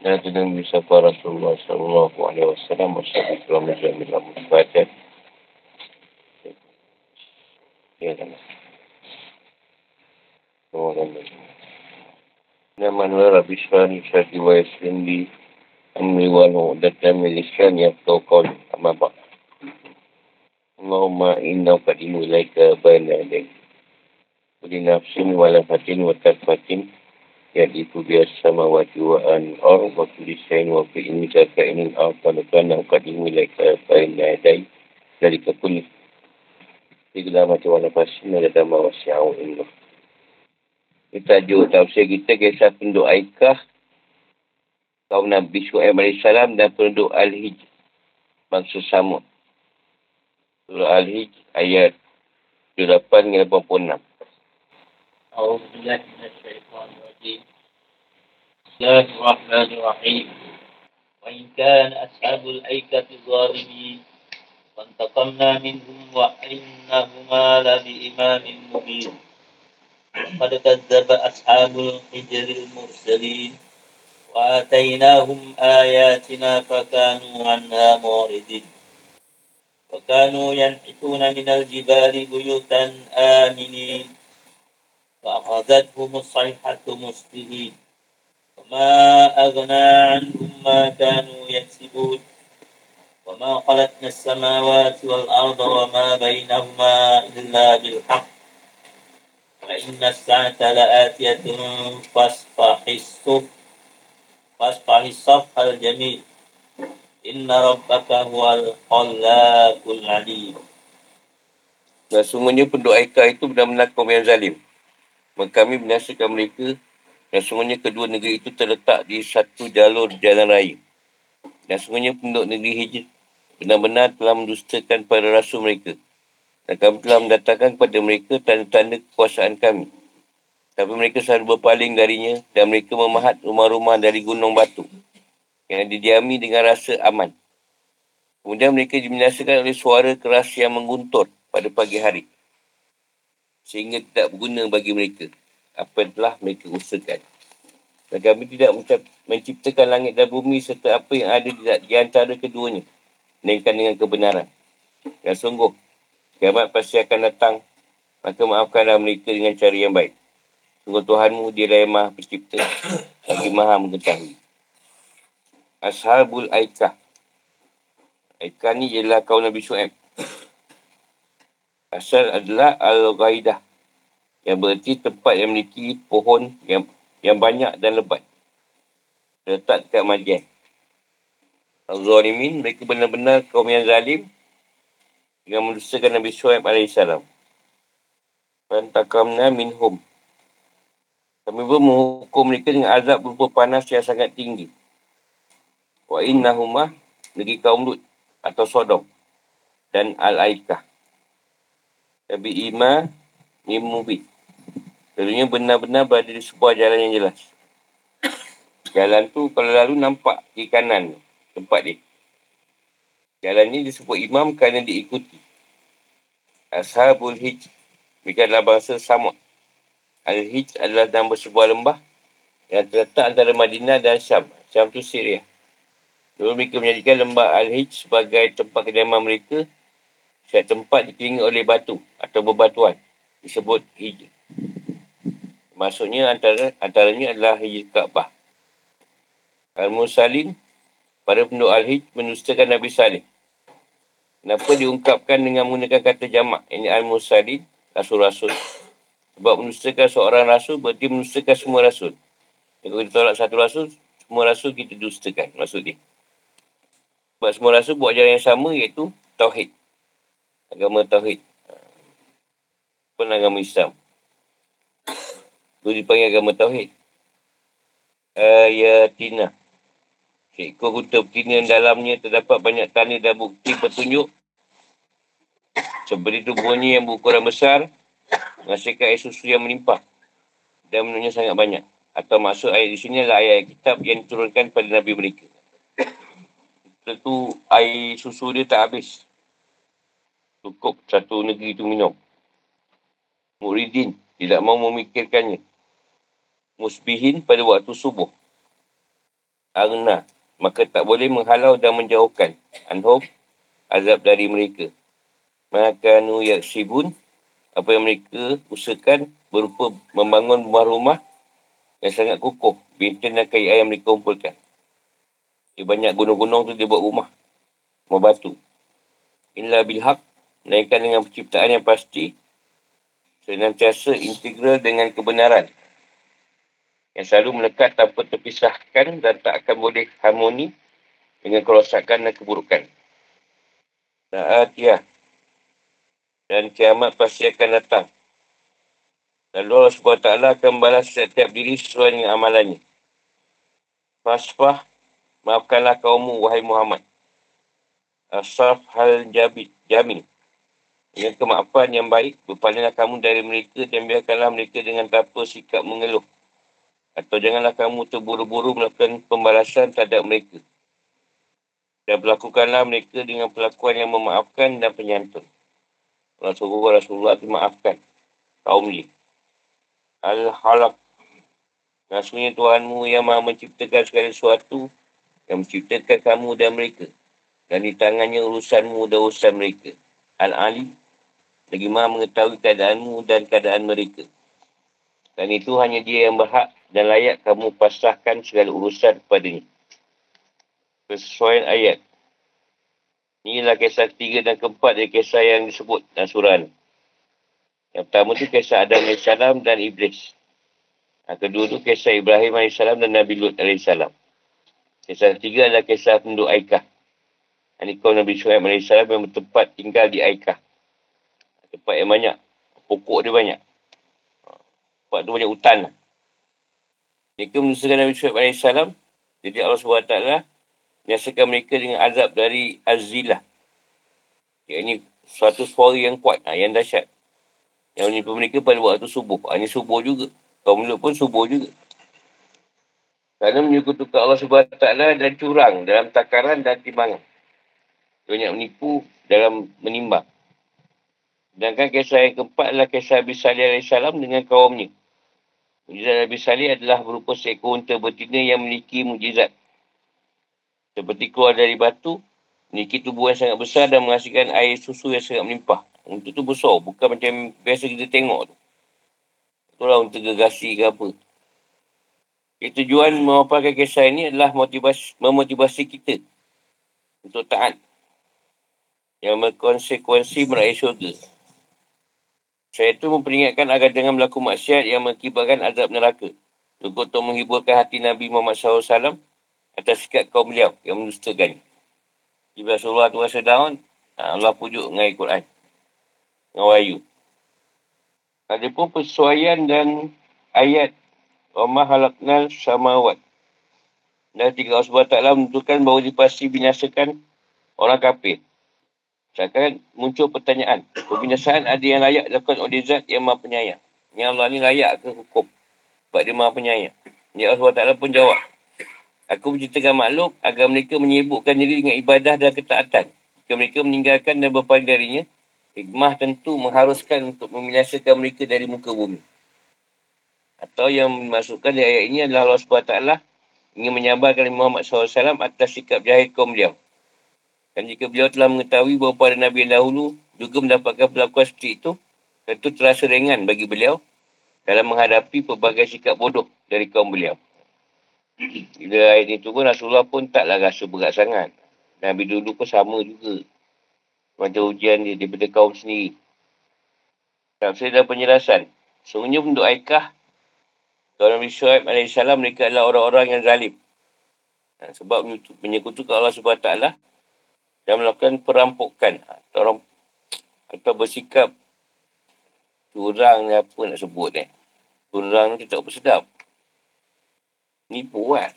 Dan tidak bisa Rasulullah sallallahu alaihi wasallam bersama dalam jamin dalam baca. Ya kan. Oh, dan Nama nara bismani syarti wa yaslindi amri wal mu'datan min lisani yafqahu qawli amma ba'd. Allahumma inna qadimu ilaika bayna yadik. Budi nafsin wala fatin wa tarfatin yaitu biasa samawati wa an ar wa kulli shay'in wa fi inni zaka inin a'tana kana qadimu ilaika bayna yadik. Dari kekul Tiga macam wala fasin ada dama wasi'au ilmu. Kita tajuk tafsir kita kisah penduduk Aikah kaum Nabi Syu'aib AS dan penduduk Al-Hij bangsa Samud. Surah Al-Hij ayat 28 hingga 86. أعوذ بالله من الشيطان الرجيم بسم الله الرحمن الرحيم وإن كان أصحاب الأيكة ظالمين فانتقمنا منهم وإنهما لبإمام مبين قد كذب أصحاب الحجر المرسلين وآتيناهم آياتنا فكانوا عنها معرضين وكانوا ينحتون من الجبال بيوتا آمنين فأخذتهم الصيحة مصبحين وما أغنى عنهم ما كانوا يكسبون وما خلقنا السماوات والأرض وما بينهما إلا بالحق وإن الساعة لآتية فاصفح الصف فاصفح الصفح الجميل Inna rabbaka huwal khallaqul alim. Dan sungguhnya penduduk Aika itu benar-benar kaum yang zalim. Maka kami binasakan mereka dan sungguhnya kedua negeri itu terletak di satu jalur jalan raya. Dan sungguhnya penduduk negeri Hijr benar-benar telah mendustakan para rasul mereka. Dan kami telah mendatangkan kepada mereka tanda-tanda kekuasaan kami. Tapi mereka selalu berpaling darinya dan mereka memahat rumah-rumah dari gunung batu yang didiami dengan rasa aman. Kemudian mereka dibinasakan oleh suara keras yang mengguntur pada pagi hari. Sehingga tidak berguna bagi mereka apa yang telah mereka usahakan. Dan kami tidak menciptakan langit dan bumi serta apa yang ada di, di antara keduanya. Melainkan dengan kebenaran. Dan sungguh, kiamat pasti akan datang. Maka maafkanlah mereka dengan cara yang baik. Sungguh Tuhanmu, dia yang maha pencipta. Lagi maha mengetahui. Ashabul Aikah. Aikah ni ialah kaum Nabi Shu'aib. Asal adalah Al-Ghaidah. Yang berarti tempat yang memiliki pohon yang yang banyak dan lebat. Terletak dekat Majah. Al-Zalimin, mereka benar-benar kaum yang zalim dengan mendustakan Nabi Shu'aib AS. Fantakamna minhum. Kami pun menghukum mereka dengan azab berupa panas yang sangat tinggi. Wa innahumah negeri kaum Lut atau Sodom dan Al-Aikah. Tapi Ima Mimubi. Tentunya benar-benar berada di sebuah jalan yang jelas. Jalan tu kalau lalu nampak di kanan tempat dia. Jalan ni disebut imam kerana diikuti. Ashabul Hij. Mereka adalah bangsa Samud. Al-Hij adalah nama sebuah lembah yang terletak antara Madinah dan Syam. Syam tu Syria. Lalu mereka menjadikan lembah Al-Hij sebagai tempat kediaman mereka. Setiap tempat dikelilingi oleh batu atau berbatuan. Disebut Hij. Maksudnya antara antaranya adalah Hij Ka'bah. Al-Musalin, para penduduk Al-Hij menustakan Nabi Salih. Kenapa diungkapkan dengan menggunakan kata jamak? Ini Al-Musalin, Rasul-Rasul. Sebab menustakan seorang Rasul berarti menustakan semua Rasul. Kalau kita tolak satu Rasul, semua Rasul kita dustakan. Maksud dia. Sebab semua rasul buat jalan yang sama iaitu Tauhid. Agama Tauhid. Pun agama Islam. Itu dipanggil agama Tauhid. Ayatina. Seekor kuta betina yang dalamnya terdapat banyak tanda dan bukti petunjuk. Seperti tubuhnya yang berukuran besar. Menghasilkan air susu yang melimpah. Dan menurutnya sangat banyak. Atau maksud ayat di sini adalah ayat kitab yang diturunkan pada Nabi mereka tu air susu dia tak habis. Cukup satu negeri tu minum. Muridin tidak mau memikirkannya. Musbihin pada waktu subuh. Arna. Maka tak boleh menghalau dan menjauhkan. Anhum. Azab dari mereka. Maka nu yaksibun. Apa yang mereka usahakan berupa membangun rumah-rumah yang sangat kukuh. Bintan dan kayu ayam mereka kumpulkan. Dia banyak gunung-gunung tu dia buat rumah. Rumah batu. Inilah bilhaq. Naikkan dengan penciptaan yang pasti. Senantiasa integral dengan kebenaran. Yang selalu melekat tanpa terpisahkan dan tak akan boleh harmoni dengan kerosakan dan keburukan. Saat ya. Dan kiamat pasti akan datang. Lalu Allah SWT akan membalas setiap diri sesuai dengan amalannya. Fasfah, maafkanlah kaummu, wahai Muhammad. Asaf hal jabit, jamin. Dengan kemaafan yang baik, berpalinglah kamu dari mereka dan biarkanlah mereka dengan tanpa sikap mengeluh. Atau janganlah kamu terburu-buru melakukan pembalasan terhadap mereka. Dan berlakukanlah mereka dengan perlakuan yang memaafkan dan penyantun. Rasulullah Rasulullah dimaafkan. Kaum ini. Al-Halak. Maksudnya Tuhanmu yang maha menciptakan segala sesuatu yang menciptakan kamu dan mereka. Dan di tangannya urusanmu dan urusan mereka. Al-Ali. Lagi maha mengetahui keadaanmu dan keadaan mereka. Dan itu hanya dia yang berhak dan layak kamu pasrahkan segala urusan kepadanya. Kesesuaian ayat. Inilah kisah ketiga dan keempat dari kisah yang disebut dan surah yang pertama tu kisah Adam AS dan Iblis. Yang kedua tu kisah Ibrahim AS dan Nabi Lut AS. Kisah ketiga adalah kisah penduduk Aikah. Ini kaum Nabi Shu'aib AS yang bertempat tinggal di Aikah. Tempat yang banyak. Pokok dia banyak. Tempat tu banyak hutan. Mereka menusakan Nabi Shu'aib AS. Jadi Allah SWT menyaksikan mereka dengan azab dari Azilah. Ini suatu suara yang kuat, ha, yang dahsyat. Yang menimpa mereka pada waktu subuh. Hanya subuh juga. Kaum mulut pun subuh juga. Kerana menyekutukan Allah SWT dan curang dalam takaran dan timbangan. Banyak menipu dalam menimbang. Sedangkan kisah yang keempat adalah kisah Nabi Salih AS dengan kaumnya. Mujizat Nabi Salih adalah berupa seekor unta betina yang memiliki mujizat. Seperti keluar dari batu, memiliki tubuh yang sangat besar dan menghasilkan air susu yang sangat melimpah. Untuk tu besar. Bukan macam biasa kita tengok tu. Itulah untuk gegasi ke apa. Jadi, tujuan memaparkan kisah ini adalah motivasi, memotivasi kita untuk taat yang berkonsekuensi meraih syurga. Saya itu memperingatkan agar jangan berlaku maksiat yang mengakibatkan azab neraka. Untuk, untuk menghiburkan hati Nabi Muhammad SAW atas sikap kaum beliau yang mendustakan. Jika Rasulullah tu rasa down, Allah pujuk dengan Al-Quran dengan wahyu. Ada pun persuaian dan ayat Wama halaknal samawat. Dan tiga Allah SWT menentukan bahawa dia pasti binasakan orang kafir. Seakan muncul pertanyaan. Pembinasaan ada yang layak dilakukan oleh zat yang maha penyayang. Yang Allah ni layak ke hukum? Sebab dia maha penyayang. Ya Allah SWT pun jawab. Aku menceritakan makhluk agar mereka menyibukkan diri dengan ibadah dan ketaatan. Jika mereka meninggalkan dan berpaling darinya, Hikmah tentu mengharuskan untuk membiasakan mereka dari muka bumi. Atau yang dimasukkan di ayat ini adalah Allah SWT ingin menyabarkan Muhammad SAW atas sikap jahil kaum beliau. Dan jika beliau telah mengetahui bahawa para Nabi yang dahulu juga mendapatkan perlakuan seperti itu, tentu terasa ringan bagi beliau dalam menghadapi pelbagai sikap bodoh dari kaum beliau. Bila ayat ini turun, Rasulullah pun taklah rasa berat sangat. Nabi dulu pun sama juga macam ujian dia daripada kaum sendiri. Tafsir dan penjelasan. Sebenarnya untuk Aikah, Tuan Nabi Shu'aib AS, mereka adalah orang-orang yang zalim. Sebab menyekutukan Allah SWT dan melakukan perampokan atau, orang, atau bersikap curang ni apa nak sebut ni. Eh. Curang ni tak apa sedap. Nipu kan.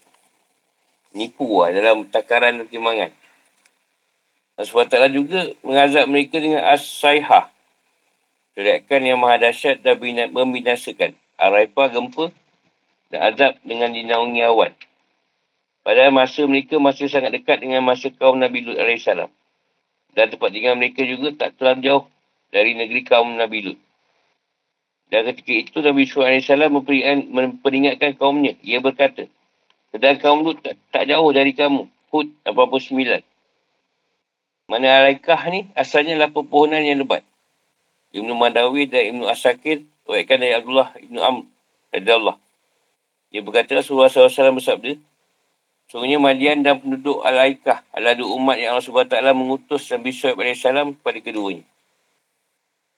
Nipu lah dalam takaran dan timbangan. Allah SWT juga mengazab mereka dengan as-sayhah. Teriakan yang maha dahsyat dan membinasakan. Araifah gempa dan azab dengan dinaungi awan. Padahal masa mereka masih sangat dekat dengan masa kaum Nabi Lut AS. Dan tempat tinggal mereka juga tak terlalu jauh dari negeri kaum Nabi Lut. Dan ketika itu Nabi Shu'aib AS memperingatkan kaumnya. Ia berkata, Sedang kaum Lut tak, tak jauh dari kamu. Hud 89. Mana alaikah ni asalnya adalah pepohonan yang lebat. Ibnu Madawi dan Ibnu Asakir Waikan dari Abdullah Ibnu Amr Allah. Dia berkata Rasulullah SAW bersabda Sungguhnya Madian dan penduduk Al-Aikah adalah dua umat yang Allah SWT mengutus Nabi Suhaib AS kepada keduanya.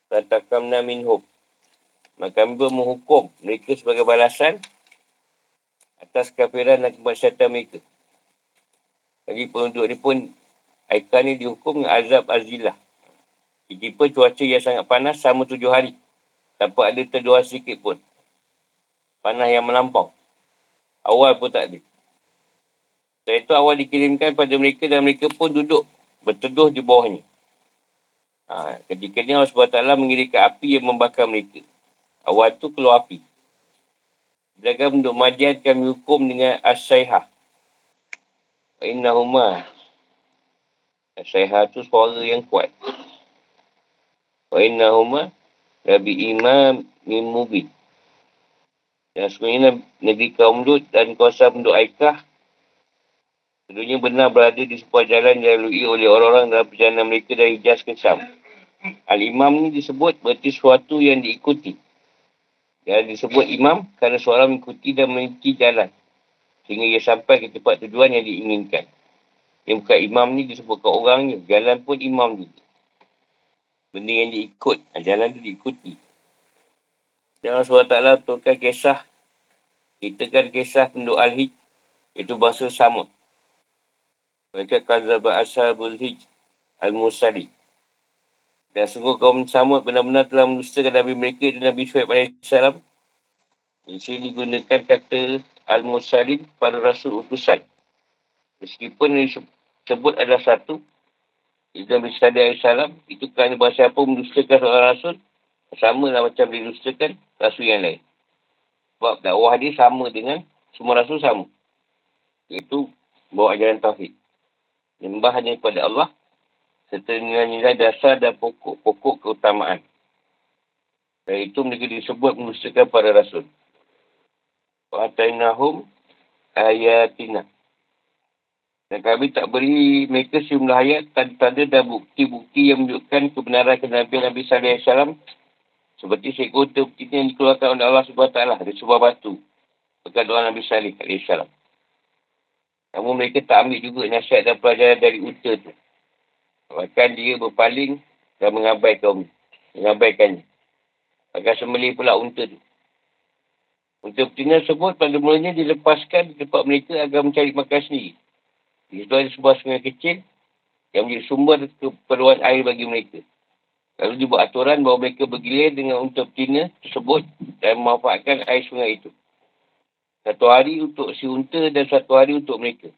Ratakamna minhum. Maka kami pun menghukum mereka sebagai balasan atas kafiran dan kemaksiatan mereka. Lagi penduduk ni pun Aikah ni dihukum dengan azab azilah. Tiba cuaca yang sangat panas sama tujuh hari. Tanpa ada terdoa sikit pun. Panas yang melampau. Awal pun tak ada. Setelah itu awal dikirimkan pada mereka dan mereka pun duduk berteduh di bawahnya. Ha, ketika ni Allah SWT mengirimkan api yang membakar mereka. Awal tu keluar api. Sedangkan untuk majian kami hukum dengan as-sayhah. Innahumma. As-sayhah tu suara yang kuat. Wa innahumma Nabi Imam min Mubin. Dan sebenarnya negeri kaum Lut dan kawasan penduduk Aikah Sebenarnya benar berada di sebuah jalan yang dilalui oleh orang-orang dalam perjalanan mereka dari Hijaz ke Syam. Al-Imam ni disebut berarti sesuatu yang diikuti. Dan disebut imam kerana seorang mengikuti dan meniti jalan. Sehingga ia sampai ke tempat tujuan yang diinginkan. Yang bukan imam ni disebutkan orangnya. Jalan pun imam ni benda yang diikut. Ha, jalan tu diikuti. Dan Allah SWT turunkan kisah. Kita kan kisah penduduk Al-Hij. Itu bahasa sama. Mereka kazaba ashabul hij al-musali. Dan sungguh kaum Samud benar-benar telah menustakan Nabi mereka dan Nabi Syuhaib AS. Di sini digunakan kata al-musalin pada rasul utusan. Meskipun disebut adalah satu, itu Nabi Sallallahu Alaihi itu kerana bahasa apa mendustakan seorang rasul, sama lah macam didustakan rasul yang lain. Sebab dakwah dia sama dengan semua rasul sama. Iaitu bawa ajaran Tauhid. Nyembah hanya kepada Allah serta nilai dasar dan pokok-pokok keutamaan. Dan itu mereka disebut mendustakan para rasul. Wa'atainahum ayatina. Dan kami tak beri mereka sejumlah ayat tanda-tanda dan bukti-bukti yang menunjukkan kebenaran kenabian Nabi Alaihi Wasallam seperti seekor bukti yang dikeluarkan oleh Allah SWT dari sebuah batu berkat doa Nabi Wasallam. Namun mereka tak ambil juga nasihat dan pelajaran dari unta tu. Bahkan dia berpaling dan mengabaikan mengabaikannya. Agar sembelih pula unta tu. Unta betina tersebut pada mulanya dilepaskan di tempat mereka agar mencari makan sendiri. Di situ ada sebuah sungai kecil yang menjadi sumber keperluan air bagi mereka. Lalu dibuat aturan bahawa mereka bergilir dengan unta betina tersebut dan memanfaatkan air sungai itu. Satu hari untuk si unta dan satu hari untuk mereka.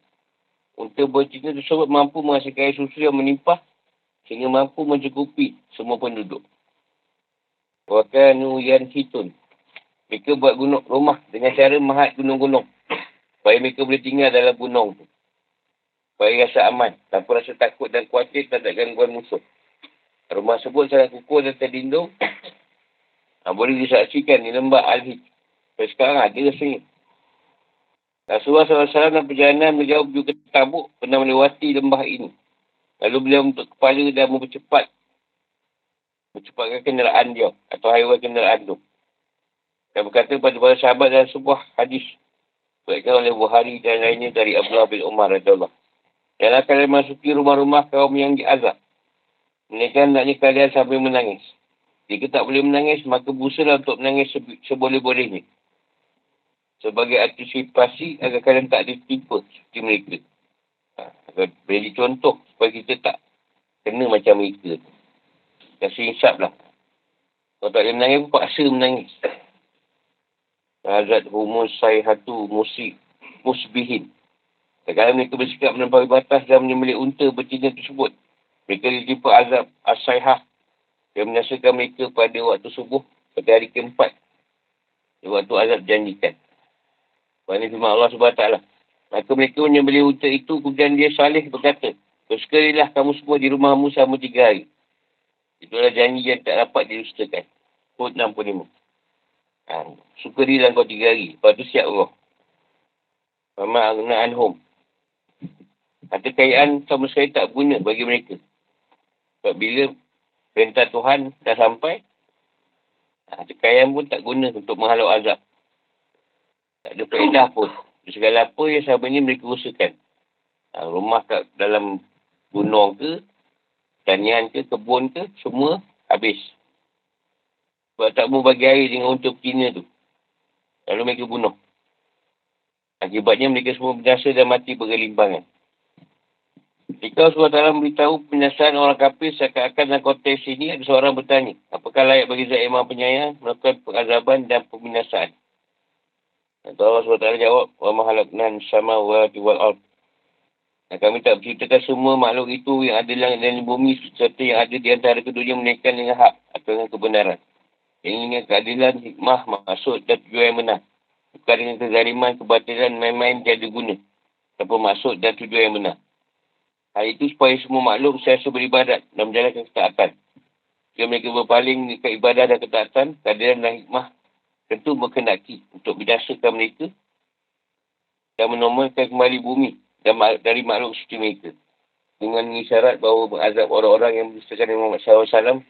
Unta betina tersebut mampu menghasilkan air susu yang menimpah sehingga mampu mencukupi semua penduduk. Wakanu yan hitun. Mereka buat gunung rumah dengan cara mahat gunung-gunung. Supaya mereka boleh tinggal dalam gunung tu. Supaya rasa aman. Tanpa rasa takut dan khawatir tak ada gangguan musuh. Rumah sebut sangat kukuh dan terlindung. Ha, boleh disaksikan di lembah Al-Hij. Sampai sekarang ada rasanya. Rasulullah SAW dalam perjalanan menuju ke Tabuk pernah melewati lembah ini. Lalu beliau untuk kepala dan mempercepat mempercepatkan kenderaan dia atau haiwan kenderaan itu. Dan berkata kepada para sahabat dalam sebuah hadis. Berkata oleh Buhari dan lainnya dari Abdullah bin Umar radhiyallahu Janganlah kalian masuki rumah-rumah kaum yang diazab. Mereka hendaknya kalian sambil menangis. Jika tak boleh menangis, maka busalah untuk menangis seboleh-bolehnya. Sebagai antisipasi agar kalian tak ditipu seperti mereka. Ha, beri contoh supaya kita tak kena macam mereka. Kasih insap lah. Kalau tak boleh menangis, paksa menangis. Hazrat humus sayhatu musik musbihin. Kadang mereka bersikap menempat batas dan menyembelih unta betina tersebut. Mereka ditimpa azab asaihah yang menyaksikan mereka pada waktu subuh pada hari keempat. Waktu azab janjikan. Pada firman Allah SWT. Maka mereka menyembelih unta itu kemudian dia salih berkata. Bersekalilah kamu semua di rumahmu selama tiga hari. Itulah janji yang tak dapat dirustakan. Kod 65. Ha, sukarilah kau tiga hari. Lepas tu siap Allah. Mama Agna Anhum. Harta kekayaan sama sekali tak guna bagi mereka. Sebab bila perintah Tuhan dah sampai, kekayaan pun tak guna untuk menghalau azab. Tak ada faedah pun. Segala apa yang selama ini mereka usahakan. Ha, rumah kat dalam gunung ke, tanian ke, kebun ke, semua habis. Sebab tak mau bagi air dengan untuk betina tu. Lalu mereka bunuh. Akibatnya mereka semua binasa dan mati bergelimpangan. Jika Allah SWT memberitahu penyelesaian orang kafir seakan-akan dalam konteks ini ada seorang bertanya. Apakah layak bagi Zat Imam penyayang melakukan pengazaban dan pembinasaan? Atau Allah SWT jawab, Wa mahalaknan sama wa wal ard. Dan kami tak menciptakan semua makhluk itu yang ada dalam dan bumi serta yang ada di antara keduanya menaikkan dengan hak atau dengan kebenaran. Yang ingin keadilan, hikmah, maksud dan tujuan yang benar. Bukan dengan kezaliman, kebatilan, main-main tiada guna. Tanpa maksud dan tujuan yang benar. Hal itu supaya semua makhluk selalu beribadat dan menjalankan ketaatan. Jika mereka berpaling ke ibadah dan ketaatan, keadilan dan hikmah tentu berkenaki untuk binasakan mereka dan menomorkan kembali bumi dan dari makhluk suci mereka. Dengan isyarat bahawa mengazab orang-orang yang bersesuaikan dengan Muhammad SAW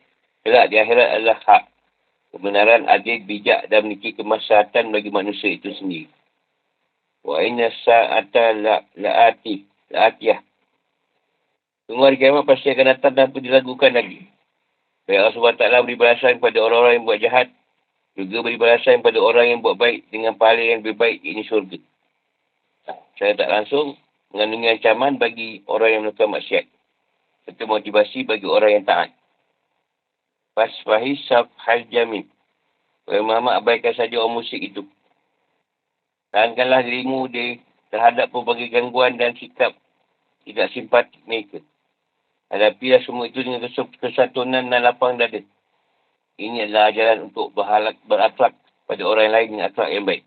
kelak di akhirat adalah hak. Kebenaran adil, bijak dan memiliki kemaslahatan bagi manusia itu sendiri. Wa inna sa'ata la'ati la'atiyah. Tunggu hari kiamat pasti akan datang tanpa dilakukan lagi. Baik Allah SWT beri balasan kepada orang-orang yang buat jahat. Juga beri balasan kepada orang yang buat baik dengan pahala yang lebih baik ini syurga. Saya tak langsung mengandungi ancaman bagi orang yang melakukan maksiat. Serta motivasi bagi orang yang taat. Fasfahi hal jamin. Oleh Muhammad abaikan saja orang musyrik itu. Tahankanlah dirimu di terhadap berbagai gangguan dan sikap tidak simpatik mereka. Hadapilah semua itu dengan kesatuan dan lapang dada. Ini adalah ajaran untuk berhalak, berakhlak pada orang lain dengan akhlak yang baik.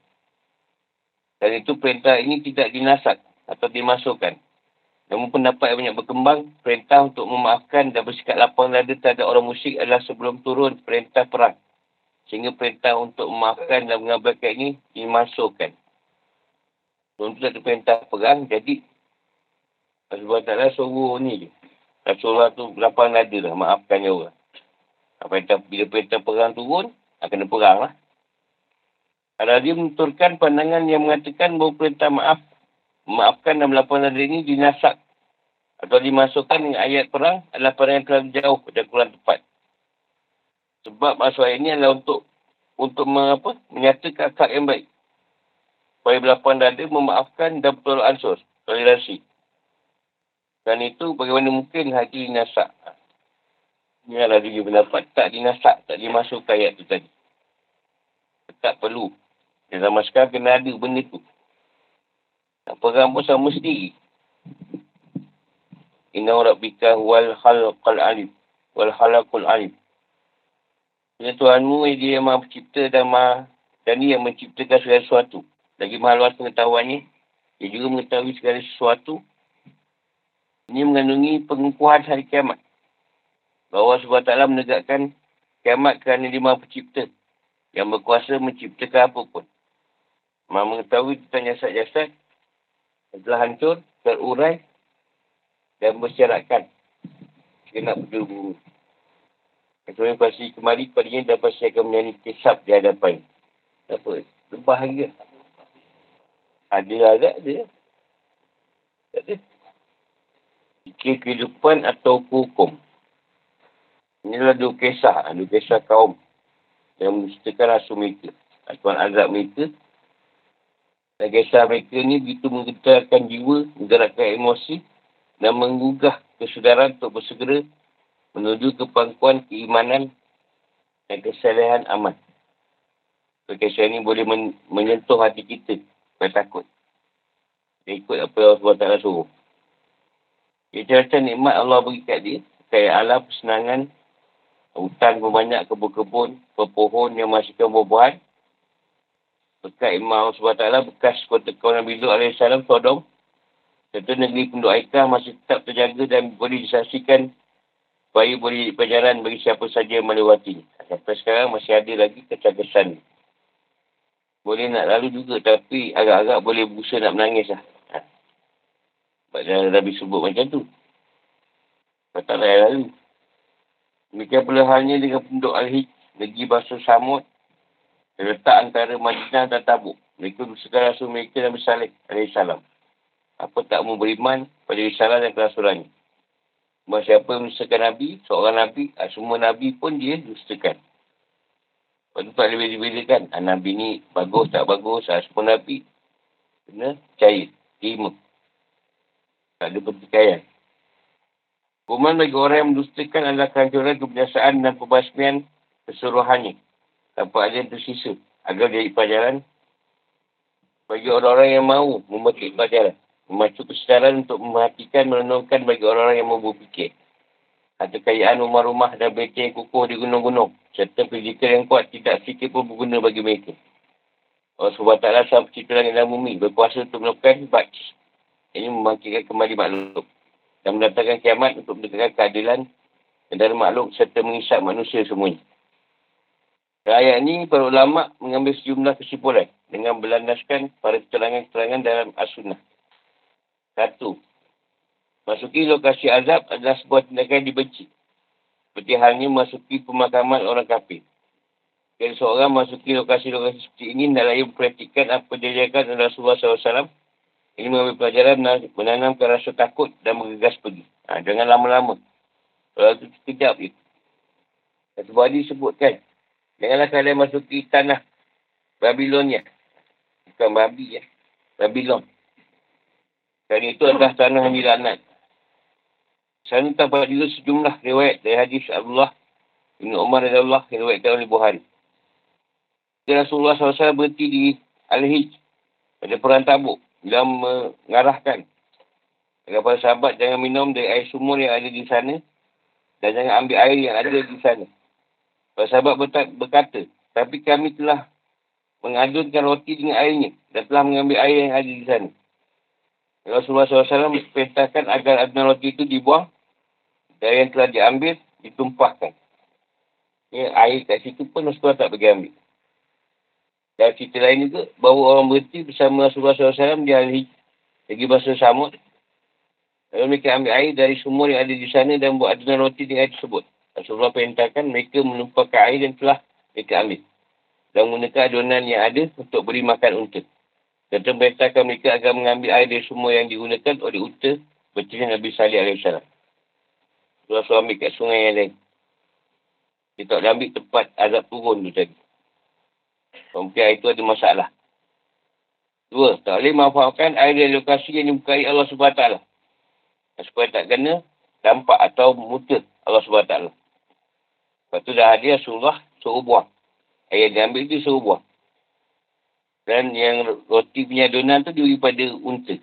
Dan itu perintah ini tidak dinasak atau dimasukkan. Namun pendapat yang banyak berkembang, perintah untuk memaafkan dan bersikap lapang dada terhadap orang musyrik adalah sebelum turun perintah perang. Sehingga perintah untuk memaafkan dan mengabaikan ini dimasukkan. Itu ada perintah perang, jadi Rasulullah Ta'ala suruh ni je. Rasulullah tu lapang dada lah, maafkan dia orang. Perintah, bila perintah perang turun, akan perang lah. Kalau dia menuturkan pandangan yang mengatakan bahawa perintah maaf memaafkan dan melaporkan diri ini dinasak atau dimasukkan dengan ayat perang adalah perang yang terlalu jauh dan kurang tepat. Sebab maksud ayat ini adalah untuk untuk mengapa, menyatakan akak yang baik. Supaya berlapan dada memaafkan dan pertolongan ansur, toleransi. Dan itu bagaimana mungkin hati dinasak. Ini adalah dia pendapat tak dinasak, tak dimasukkan ayat itu tadi. Tak perlu. Dan sama sekarang kena ada benda tu. Perang pun sama sendiri. Inna rabbika wal khalqal alim. Wal khalaqul alim. Ini Tuhanmu dia yang maha pencipta dan maha dan dia yang menciptakan segala sesuatu. Lagi maha luas pengetahuannya. Dia juga mengetahui segala sesuatu. Ini mengandungi pengukuhan hari kiamat. Bahawa taklah menegakkan kiamat kerana dia maha pencipta. Yang berkuasa menciptakan apa pun. Maha mengetahui tentang jasad-jasad telah hancur, terurai dan bersyaratkan kena berdua Kecuali pasti kembali kepadanya dan pasti akan menjadi kisap di hadapan. Apa? Berbahagia. Ada agak dia. Tak ada. Fikir kehidupan atau hukum. Inilah dua kisah. Dua kisah kaum yang menceritakan rasa mereka. Atuan azab mereka dan kisah mereka ni begitu menggetarkan jiwa, menggerakkan emosi dan menggugah kesedaran untuk bersegera menuju ke pangkuan keimanan dan kesalahan aman. Kisah ini boleh men- menyentuh hati kita supaya takut. Dia ikut apa yang Allah SWT suruh. Dia cerita nikmat Allah beri kat dia. Kayak alam, kesenangan, hutan berbanyak kebun-kebun, pepohon yang masihkan buah-buahan, Bekat Imam SWT bekas kota kaum Nabi Lut AS Sodom. Serta negeri penduduk Aikah masih tetap terjaga dan boleh disaksikan supaya boleh pelajaran bagi siapa saja yang melewati. Sampai sekarang masih ada lagi kecerdasan. Boleh nak lalu juga tapi agak-agak boleh berusaha nak menangis lah. Ha. Sebab Nabi sebut macam tu. Tak lalu. Demikian pula halnya dengan penduduk Al-Hij, negeri basuh Samud, terletak antara Madinah dan Tabuk. Mereka bersegar rasul mereka dan bersalih alaihissalam. Apa tak mau beriman pada risalah dan kerasulannya. Bahawa siapa yang Nabi, seorang Nabi, ah, semua Nabi pun dia dustakan. Lepas tu tak boleh beza-bezakan. Ah, Nabi ni bagus tak bagus, ah, semua Nabi kena percaya, terima. Tak ada pertikaian. Hukuman bagi orang yang mendustakan adalah kehancuran kebiasaan dan pembasmian keseluruhannya. Tanpa ada yang tersisa. Agar jadi pelajaran bagi orang-orang yang mahu memetik pelajaran. Memacu kesedaran untuk memperhatikan, merenungkan bagi orang-orang yang mahu berfikir. Atau kekayaan rumah-rumah dan beteng yang kukuh di gunung-gunung. Serta fizikal yang kuat tidak sikit pun berguna bagi mereka. Allah SWT sama pencipta langit dan bumi. Berkuasa untuk melakukan baj. Ini membangkitkan kembali makhluk. Dan mendatangkan kiamat untuk mendekatkan keadilan dan makhluk serta mengisap manusia semuanya. Ayat ini para ulama mengambil sejumlah kesimpulan dengan berlandaskan pada keterangan-keterangan dalam as-sunnah. Satu, masuki lokasi azab adalah sebuah tindakan yang dibenci. Seperti halnya masuki pemakaman orang kafir. Jadi seorang masuki lokasi-lokasi seperti ini adalah ia memperhatikan apa diajarkan oleh Rasulullah SAW. Ini mengambil pelajaran menanamkan rasa takut dan menggegas pergi. Ha, jangan lama-lama. Kalau itu sekejap je. Satu badi sebutkan Janganlah kalian masuki tanah Babilonia. Bukan babi ya. Babilon. Dan itu adalah tanah yang dilanat. Sana terdapat juga sejumlah riwayat dari hadis Allah Ibn Umar dan Allah yang riwayatkan oleh Buhari. Dan Rasulullah SAW berhenti di Al-Hij pada perang tabuk dalam mengarahkan agar para sahabat jangan minum dari air sumur yang ada di sana dan jangan ambil air yang ada di sana. Para sahabat berkata, tapi kami telah mengadunkan roti dengan airnya dan telah mengambil air yang ada di sana. Rasulullah SAW perintahkan agar adunan roti itu dibuang dan yang telah diambil ditumpahkan. Ya, air kat situ pun Rasulullah tak pergi ambil. Dan cerita lain juga, bahawa orang berhenti bersama Rasulullah SAW di hari lagi bahasa samud. Lalu mereka ambil air dari sumur yang ada di sana dan buat adunan roti dengan air tersebut. Rasulullah perintahkan mereka menumpahkan air dan telah mereka ambil. Dan menggunakan adunan yang ada untuk beri makan unta. Dan perintahkan mereka agar mengambil air dari semua yang digunakan oleh unta bercerita Nabi Salih AS. Rasulullah ambil kat sungai yang lain. Dia tak ambil tempat azab turun tu tadi. Mungkin itu ada masalah. Dua, tak boleh manfaatkan air dari lokasi yang dibukai Allah SWT. Supaya tak kena dampak atau muta Allah SWT. Lepas tu dah hadiah Rasulullah suruh buang. Air yang diambil tu suruh buang. Dan yang roti punya adonan tu diberi pada unta.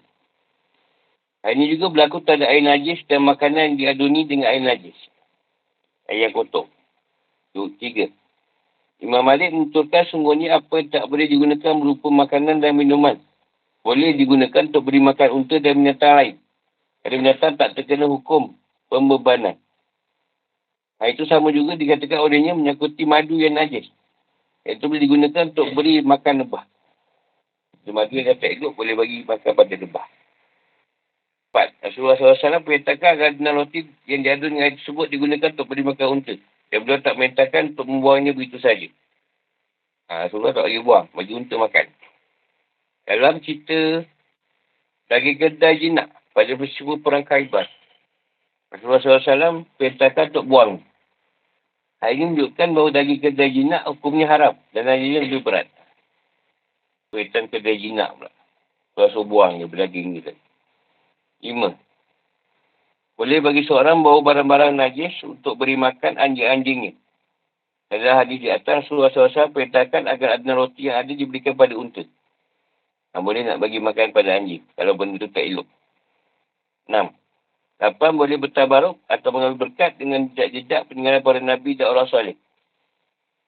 Hal ini juga berlaku tak ada air najis dan makanan diaduni dengan air najis. Air yang kotor. Tu, tiga. Imam Malik menuturkan sungguhnya apa yang tak boleh digunakan berupa makanan dan minuman. Boleh digunakan untuk beri makan unta dan binatang lain. Ada binatang tak terkena hukum pembebanan. Ha, itu sama juga dikatakan olehnya menyakuti madu yang najis. Itu boleh digunakan untuk beri makan lebah. Madu yang tak elok boleh bagi makan pada lebah. Empat. Rasulullah SAW perintahkan agar dengan roti yang diadu dengan tersebut digunakan untuk beri makan unta. Dan beliau tak perintahkan untuk membuangnya begitu saja. Ha, Rasulullah tak bagi buang. Bagi unta makan. Dalam cerita daging kedai jinak pada peristiwa perang kaibat. Rasulullah SAW perintahkan untuk buang. Hal ini menunjukkan bahawa daging kedai jinak hukumnya haram dan hasilnya lebih berat. Perintah kedai jinak pula. Rasul buang je berdaging dia Lima. Boleh bagi seorang bawa barang-barang najis untuk beri makan anjing-anjingnya. Dalam hadis di atas, Rasulullah SAW perintahkan agar ada roti yang ada diberikan pada unta. Tak boleh nak bagi makan pada anjing kalau benda itu tak elok. Enam. Lapan boleh bertabaruk atau mengambil berkat dengan jejak-jejak peninggalan para Nabi dan orang soleh.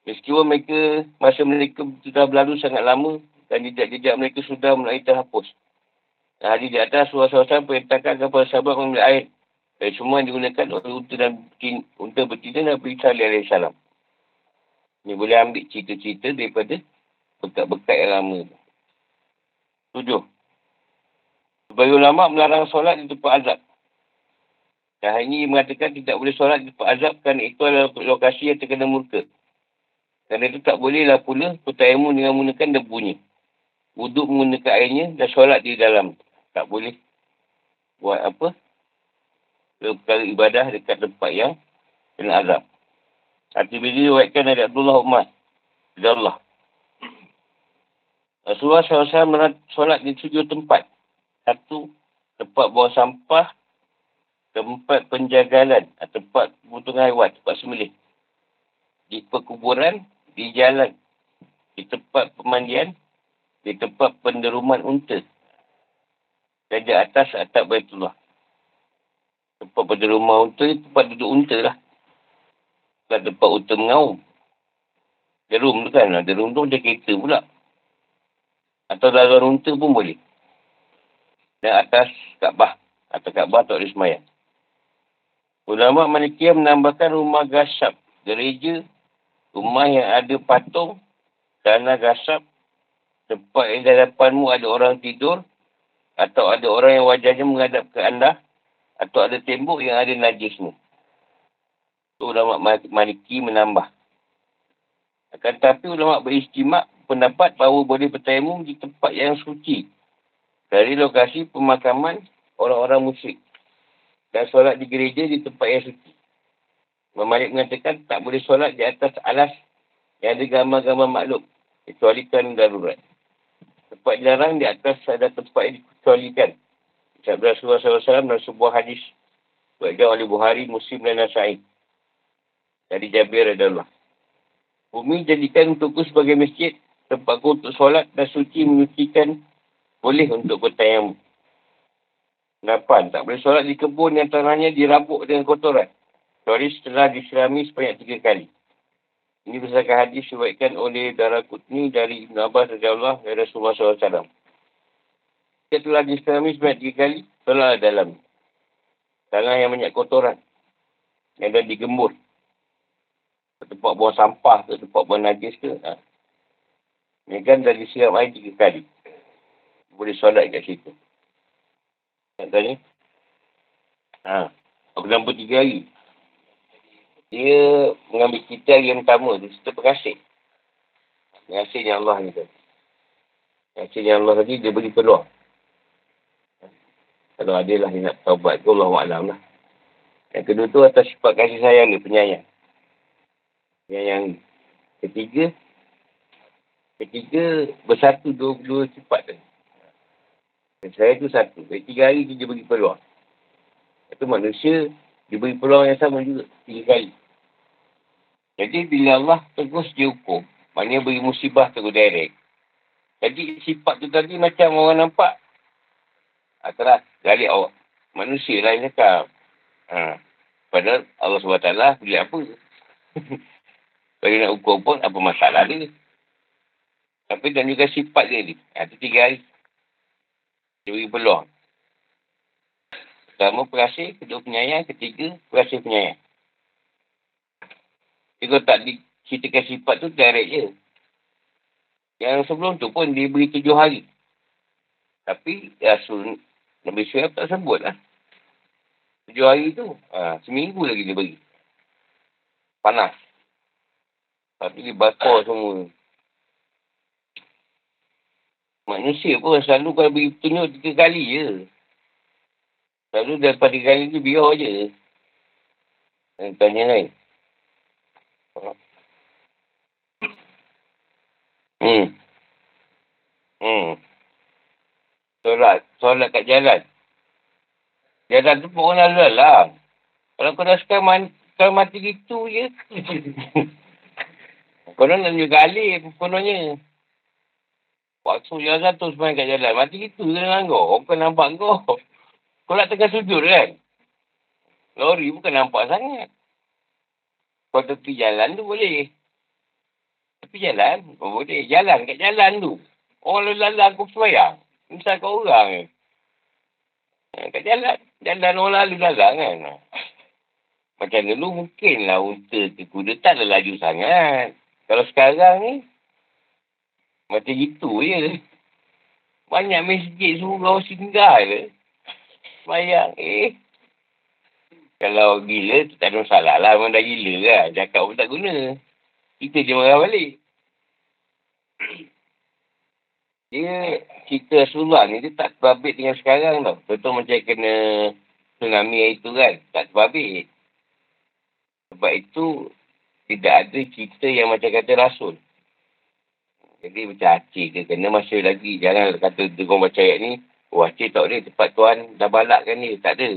Meskipun mereka, masa mereka sudah berlalu sangat lama dan jejak-jejak mereka sudah mulai terhapus. Dan hari di atas, Rasulullah SAW perintahkan kepada sahabat mengambil air dari semua yang digunakan oleh unta dan unta betina Nabi Salih AS. Ini boleh ambil cerita-cerita daripada bekat-bekat yang lama. Tujuh. Sebagai ulama melarang solat di tempat azab. Dan ini mengatakan tidak boleh solat di tempat azab kerana itu adalah lokasi yang terkena murka. Kerana itu tak bolehlah pula pertayamu dengan menggunakan debunya. Wuduk menggunakan airnya dan solat di dalam. Tak boleh buat apa? Perkara ibadah dekat tempat yang kena azab. Hati bila diwakilkan dari Abdullah Umar. Dari Allah. Rasulullah SAW solat di tujuh tempat. Satu, tempat buang sampah, tempat penjagalan, tempat butuh haiwan, tempat sembelih. Di perkuburan, di jalan, di tempat pemandian, di tempat penderuman unta. Dan di atas atap Baitullah. Tempat penderuman unta, tempat duduk unta lah. Bukan tempat unta mengaum. Derum tu kan, derum tu macam kereta pula. Atau dalam unta pun boleh dan atas Kaabah atau Kaabah tak boleh semayang. Ulama Malikiyah menambahkan rumah gasap, gereja, rumah yang ada patung, tanah gasap, tempat yang di hadapanmu ada orang tidur, atau ada orang yang wajahnya menghadap ke anda, atau ada tembok yang ada najismu. Itu ulama Maliki menambah. Akan tetapi ulama beristimak pendapat bahawa boleh bertayamum di tempat yang suci dari lokasi pemakaman orang-orang musyrik dan solat di gereja di tempat yang suci. Imam Malik mengatakan tak boleh solat di atas alas yang ada gambar-gambar makhluk kecuali darurat. Tempat jarang di atas ada tempat yang dikecualikan. Sabda Rasulullah SAW dalam sebuah hadis Buatkan oleh Buhari, Muslim dan Nasai. Dari Jabir adalah. Bumi jadikan untukku sebagai masjid. Tempatku untuk solat dan suci menyucikan boleh untuk bertayam. Lapan, tak boleh solat di kebun yang tanahnya dirabuk dengan kotoran. Kecuali setelah diserami sebanyak tiga kali. Ini berdasarkan hadis dibuatkan oleh Darah Kutni dari Ibn Abbas Allah dari Rasulullah SAW. Dia telah diserami sebanyak tiga kali, solat dalam. Tanah yang banyak kotoran. Yang dah digembur. Tempat buang sampah ke, tempat buang najis ke. Ha. Ini kan dah disiram air tiga kali boleh solat kat situ. Tak tanya? Ha. Aku nampak tiga hari. Dia mengambil kita yang pertama. Dia cerita perkasih. Perkasihnya Allah ni kan. Perkasihnya Allah tadi dia beri peluang. Kalau ada lah dia nak taubat ke Allah Alam lah. Yang kedua tu atas sifat kasih sayang dia, penyayang. Yang ketiga, ketiga bersatu dua-dua sifat tadi. Dan saya tu satu. Dari tiga hari tu dia bagi peluang. Itu manusia diberi peluang yang sama juga. Tiga kali. Jadi bila Allah terus dia hukum. Maknanya beri musibah terus direct. Jadi sifat tu tadi macam orang nampak. Terus galik awak. Manusia lah yang cakap. Ha. Padahal Allah SWT boleh apa. Kalau nak hukum pun apa masalah dia. Tapi dan juga sifat dia ni. Ha, tu tiga hari. Dia beri peluang. Pertama perasih, kedua penyayang, ketiga perasih penyayang. Jadi kalau tak diceritakan sifat tu, direct je. Yang sebelum tu pun dia beri tujuh hari. Tapi Rasul Nabi Syurab tak sebut lah. Tujuh hari tu, ha, seminggu lagi dia beri. Panas. Tapi dia bakar semua. Manusia pun selalu kalau beri petunjuk tiga kali je. Selalu daripada tiga kali tu biar je. Dan tanya lain. Hmm. Hmm. Solat. Solat kat jalan. Jalan tu pun orang lalu lah. Kalau kau dah sekarang man, kau mati gitu je. kau nak tunjuk kali kononnya. Waktu jenazah tu sebenarnya kat jalan. Mati gitu je dengan kau. Kau nampak kau. Kau nak tengah sujud kan? Lori bukan nampak sangat. Kau tepi jalan tu boleh. Tepi jalan? Kau boleh. Jalan kat jalan tu. Orang lalu-lalu aku semayang. Misal kau orang ke. Ha, kat jalan. Jalan orang lalu-lalu kan. Macam dulu mungkinlah unta ke kuda tak ada laju sangat. Kalau sekarang ni, Macam itu je. Banyak masjid surau singgah je. Semayang. Eh. Kalau gila, tu tak ada masalah lah. Memang dah gila kan. Cakap pun tak guna. Kita je marah balik. Dia cerita Rasulullah ni dia tak terbabit dengan sekarang tau. Contoh macam kena tsunami hari tu kan. Tak terbabit. Sebab itu tidak ada cerita yang macam kata Rasul. Jadi macam Aceh ke kena masa lagi. Jangan kata dia baca ayat ni. Oh Aceh tak boleh. Tempat Tuhan dah balakkan ni. Tak ada.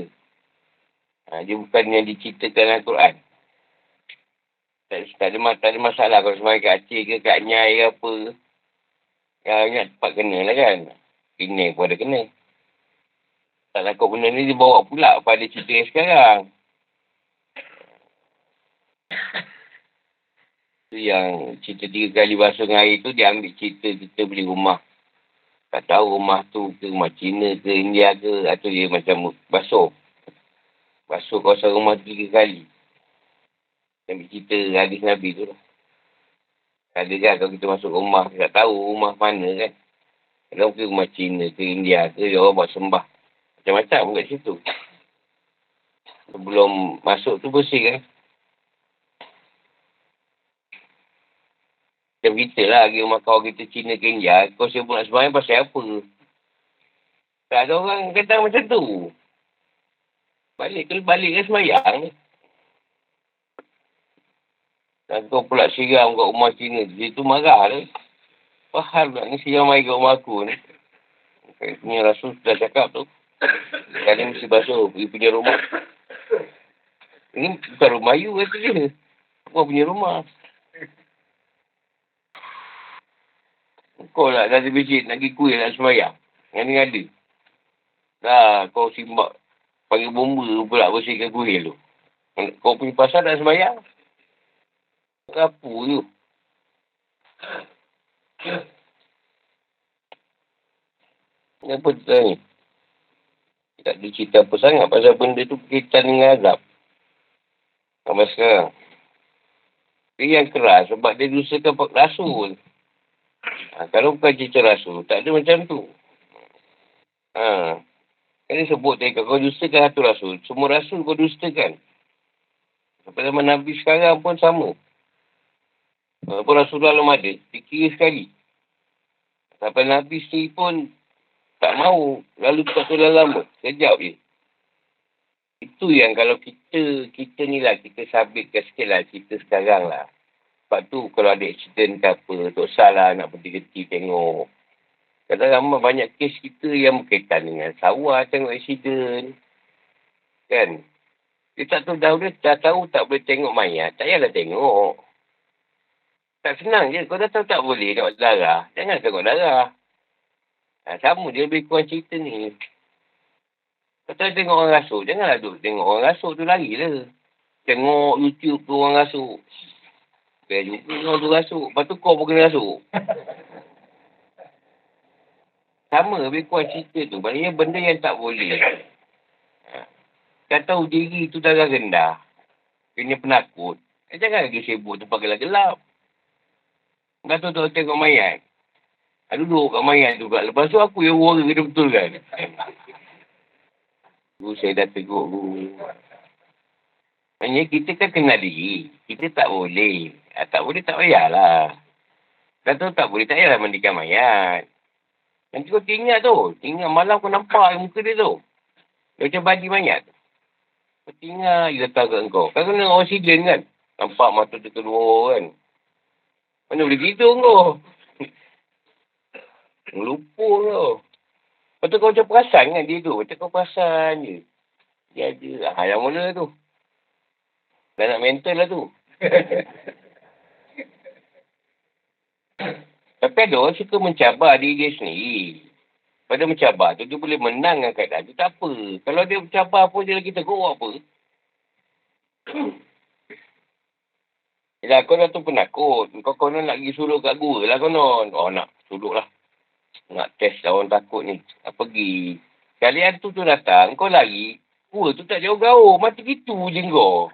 Ha, dia bukan yang diceritakan Al-Quran. Tak, tak, ada, tak ada masalah kalau semuanya kat Aceh ke kat Nyai ke apa. Yang ingat tempat kena lah kan. Kena pun ada kena. Tak takut benda ni dia bawa pula pada cerita yang sekarang. tu yang cerita tiga kali basuh dengan air tu dia ambil cerita kita beli rumah. Tak tahu rumah tu ke rumah Cina ke India ke atau dia macam basuh. Basuh kawasan rumah tiga kali. Ambil cerita hadis Nabi tu lah. Ada kan kalau kita masuk rumah, tak tahu rumah mana kan. Kalau mungkin rumah Cina ke India ke, dia orang buat sembah. Macam-macam kat situ. Sebelum masuk tu bersih kan. Macam kita lah, pergi rumah kawan kita Cina ke India, kau sibuk nak sembahyang pasal apa? Tak ada orang kata macam tu. Balik ke balik ke sembahyang. Dan kau pula siram kat rumah Cina. Dia tu marah lah. Faham tak ni siram air kat rumah aku ni. Kayaknya Rasul sudah cakap tu. Kali mesti basuh pergi punya rumah. Ini bukan rumah you kata dia. Kau punya rumah. Kau lah dah masjid nak pergi kuih nak semayang. Yang ni ada. Dah kau simbak. Panggil bomba pula bersihkan kuih tu. Kau punya pasal nak semayang. Apa tu? Apa tu tanya? Tak ada cerita apa sangat pasal benda tu berkaitan dengan azab. Sampai sekarang. Dia yang keras sebab dia dusakan Pak Rasul. Ha, kalau bukan cerita Rasul, tak ada macam tu. Ha. Kan dia sebut tadi, kau dustakan satu Rasul. Semua Rasul kau dustakan. Sampai zaman Nabi sekarang pun sama. Walaupun Rasulullah belum ada, fikir sekali. Sampai Nabi sendiri pun tak mau. Lalu tak tahu lama. Sekejap je. Itu yang kalau kita, kita ni lah, kita sabitkan sikit lah cerita sekarang lah. Sebab tu kalau ada accident ke apa, tak salah nak berhenti tengok. Kadang-kadang banyak kes kita yang berkaitan dengan sawah tengok accident. Kan? Dia tak tahu dah, dah tahu tak boleh tengok mayat. Tak payahlah tengok. Tak senang je. Kau dah tahu tak boleh tengok darah. Jangan tengok darah. Ha, sama dia lebih kurang cerita ni. Kau tahu tengok orang rasuk. Janganlah duduk tengok orang rasuk tu lari lah. Tengok YouTube tu orang rasuk. Biar juga orang tu rasuk. Lepas tu kau pun kena rasuk. Sama lebih kurang cerita tu. Maknanya benda yang tak boleh. Ha. Kau tahu diri tu darah rendah. Kena penakut. Eh, jangan lagi sibuk tu pakai gelap. Dah tu tu tengok mayat. Ada duduk kat mayat kat. Lepas tu aku yang warga kena betul kan. Saya dah tegur guru. Maksudnya kita kan kenal diri. Kita tak boleh. Ha, tak boleh tak payahlah. Dah tu tak boleh tak payahlah mandikan mayat. Nanti kau tinggal tu. Tinggal malam kau nampak muka dia tu. Dia macam badi mayat. Kau tinggal dia letak kat kau. Kan kena oksigen kan. Nampak mata tu keluar kan. Mana boleh tidur kau? Lupa kau. Lepas tu kau macam perasan kan dia tu. Macam kau perasan je. Dia ada. Ha, yang mana tu? Dah nak mental lah tu. Tapi ada orang suka mencabar diri dia sendiri. Pada mencabar tu, dia boleh menang dengan keadaan tu. Tak apa. Kalau dia mencabar pun, dia lagi tegur apa. Kau dah tu penakut. Kau konon nak pergi suluk kat gua lah konon. Oh, nak suluk lah. Nak test lah orang takut ni. Nak pergi. Kalian tu tu datang, kau lari. Gua tu tak jauh-jauh. Mati gitu je kau.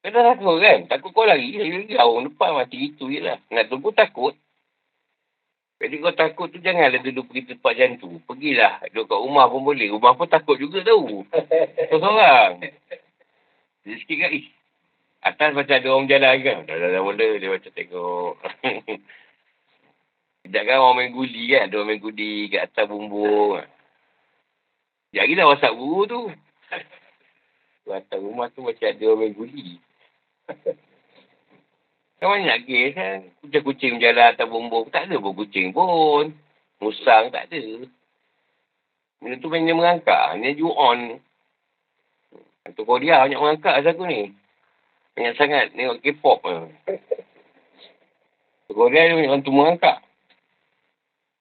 Kau dah takut kan? Takut kau lari. Jauh depan mati gitu je lah. Nak tunggu takut. Jadi kau takut tu janganlah duduk pergi tempat macam tu. Pergilah. Duduk kat rumah pun boleh. Rumah pun takut juga tau. Kau seorang. Dia sikit kat. Atas macam ada orang jalan kan. Dah, dah, dah mula. Dia macam tengok. Sekejap kan orang main guli kan. Ada orang main guli kat atas bumbung. Sekejap lagi dah whatsapp guru tu. Kat atas rumah tu macam ada orang main guli. Kan banyak kes kan. Kucing-kucing berjalan atas bumbung. Tak ada pun kucing pun. Musang tak ada. Benda tu main dia merangkak. Ni you on. Untuk Korea banyak merangkak asal aku ni. Banyak sangat tengok K-pop. Untuk Korea dia banyak orang tu merangkak.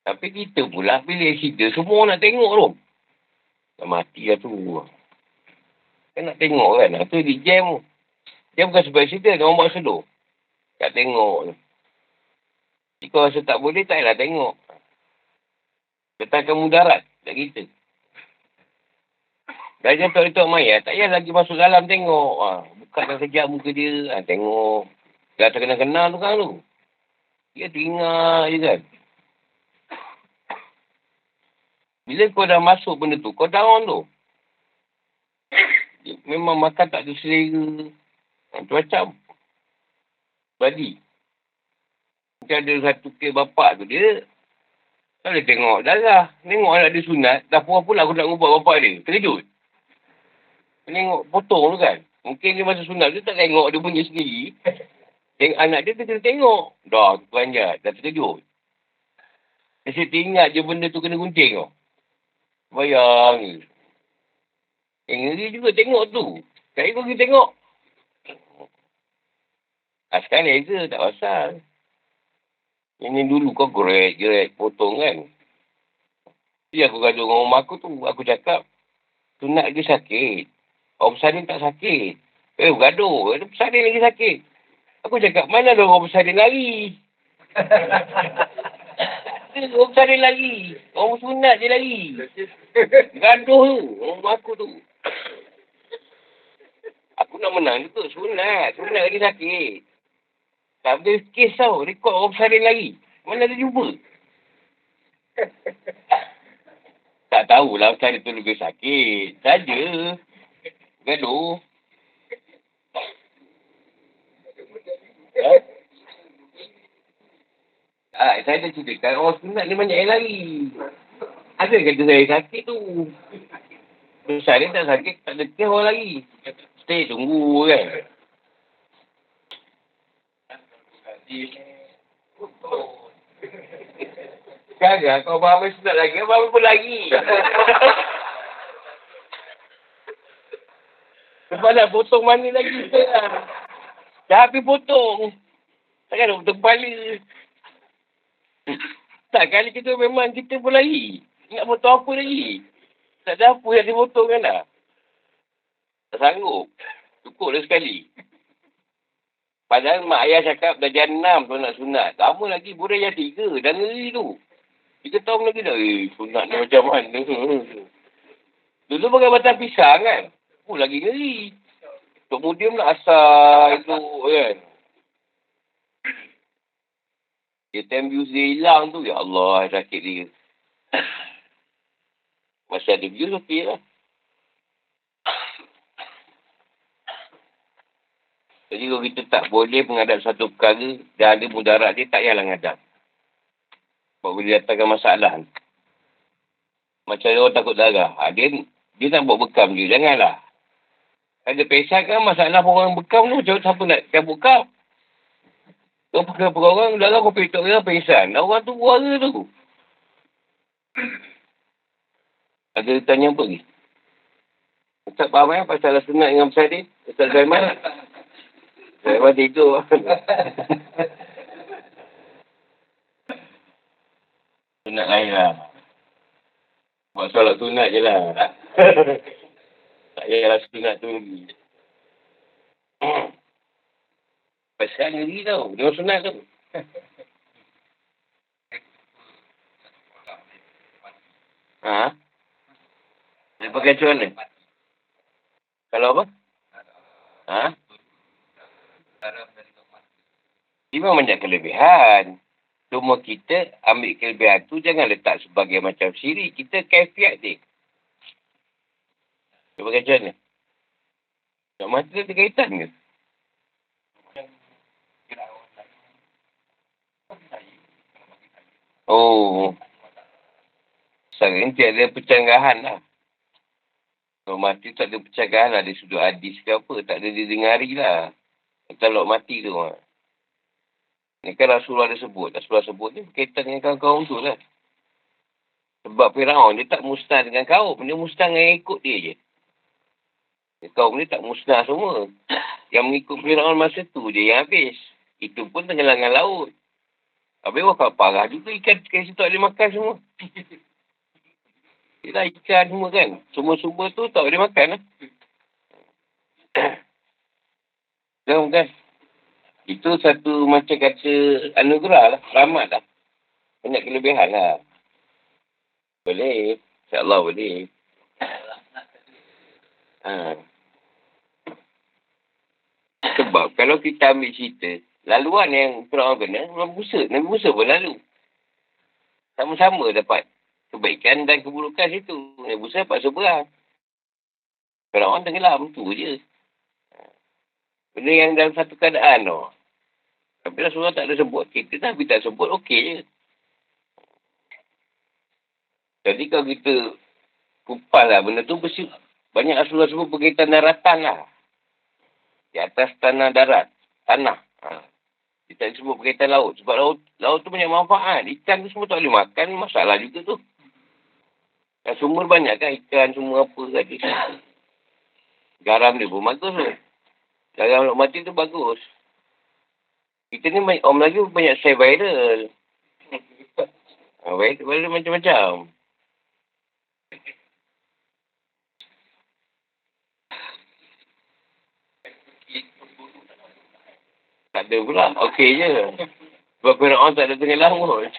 Tapi kita pula bila accident semua nak tengok tu. Dah mati lah tu. Kan nak tengok kan. Itu di jam. Dia bukan sebab accident. Orang buat seluruh. Tak tengok tu. Jika rasa tak boleh, tak payahlah tengok. Letakkan mudarat tak kita. Dah jatuh itu mayat, tak payah lagi masuk dalam tengok. Ha, bukakan kejap muka dia, ha, tengok. Dah terkenal-kenal tu kan tu. Dia tinggal je kan. Bila kau dah masuk benda tu, kau down tu. Memang makan tak ada selera. Ha, macam Badi. Macam ada satu ke bapak tu dia. Tak boleh tengok darah. Tengok anak dia sunat. Dah puas pula aku nak ubah bapak dia. Terkejut. Tengok potong tu kan. Mungkin dia masa sunat tu tak tengok dia punya sendiri. Tengok anak dia tu kena tengok. Dah panjat. Dah terkejut. Dia saya ingat je benda tu kena gunting tau. Bayang. Eh, ngeri juga tengok tu. Tak ikut pergi tengok. Ha, sekarang laser tak pasal. Ini dulu kau gorek, gerek, potong kan. Jadi aku gaduh dengan rumah aku tu. Aku cakap, sunat dia sakit. Orang bersalin tak sakit. Eh, gaduh. Bersalin lagi sakit. Aku cakap, mana ada orang bersalin lagi? orang bersalin lagi. Orang sunat je lagi. Gaduh tu. Rumah aku tu. Aku nak menang juga. Sunat. Sunat lagi sakit. Tak ada kes tau. Rekod orang bersalin lagi. Mana ada jumpa? tak tahulah macam tu lebih sakit. Saja. Gaduh. Ha? Ah, saya dah ceritakan orang sunat ni banyak yang lari. Ada kata saya sakit tu. Bersalin tak sakit, tak kes orang lagi. Stay tunggu kan. Sekarang kau faham sunat lagi, faham pun lagi. Nak potong mana lagi sekarang. Dah habis potong. Takkan nak potong kepala. Tak, kali kita memang kita pun lagi. Nak potong apa lagi? Tak ada apa yang dipotong kan dah. Tak sanggup. Cukup dah sekali. Padahal mak ayah cakap dah jam enam tu nak sunat. Lama lagi boleh yang tiga. Dah ngeri tu. Tiga tahun lagi dah. Eh, sunat ni macam mana? Dulu pakai batang pisang kan? Oh, lagi ngeri. Mudium nak asal itu kan. Dia time views dia hilang tu. Ya Allah, sakit dia. Masih ada views, okey lah. Jadi kalau kita tak boleh menghadap satu perkara dan ada mudarat dia, tak payahlah menghadap. Sebab boleh datangkan masalah. Macam orang takut darah. Ha, dia, dia nak buat bekam dia. Janganlah. Ada pesan kan masalah orang bekam tu. Macam siapa nak cabut bekam? Kau pakai per orang, darah kau petok dia pesan. Orang tu buara tu. Ada tanya apa lagi? Ustaz faham eh pasal sunat dengan pasal dia? Ustaz Zaiman? Zaiman tidur. sunat lain lah. Buat solat sunat je lah. tak payahlah sunat tu lagi. Pasal ngeri tau. Dia sunat tu. ha? Dia pakai macam mana? Kalau apa? Ha? Memang banyak kelebihan. Cuma kita ambil kelebihan tu jangan letak sebagai macam siri. Kita kaifiat dia. Cuba macam mana? Tak mati ada kaitan ke? Oh. Sekarang ni tiada percanggahan lah. Kalau mati tak ada percanggahan lah. Dari sudut hadis ke apa. Tak ada didengari lah. Kalau mati tu. Ha. Ni kan Rasulullah ada sebut. Rasulullah sebut ni berkaitan dengan kaum-kaum tu lah. Sebab Fir'aun dia tak musnah dengan kaum. Dia musnah dengan ikut dia je. Kaum ni tak musnah semua. Yang mengikut Fir'aun masa tu je yang habis. Itu pun tenggelangan laut. Habis wah parah juga ikan kat situ ada makan semua. Yelah ikan semua kan. Semua-semua tu tak boleh makan lah. Tahu kan? Itu satu macam kata anugerah lah. Rahmat lah. Banyak kelebihan lah. Boleh. InsyaAllah boleh. Ha. Sebab kalau kita ambil cerita, laluan yang Fir'aun kena, Nabi Musa. Nabi Musa pun lalu. Sama-sama dapat kebaikan dan keburukan situ. Nabi Musa dapat seberang. Fir'aun tenggelam. Tu je. Benda yang dalam satu keadaan tu. Tapi Rasulullah tak ada sebut. Kita Nabi tak sebut, okey je. Jadi kalau kita kupas lah benda tu, mesti banyak Rasulullah sebut berkaitan daratan lah. Di atas tanah darat. Tanah. Ha. Kita sebut berkaitan laut. Sebab laut, laut tu banyak manfaat. Ikan tu semua tak boleh makan. Masalah juga tu. Dan sumber banyak kan ikan semua apa tadi. Garam dia pun bagus tu. Garam nak mati tu bagus. Kita ni orang Melayu banyak share viral. Ha, viral macam-macam. Tak ada pula. Okey je. Sebab orang tak ada tenggelam pun.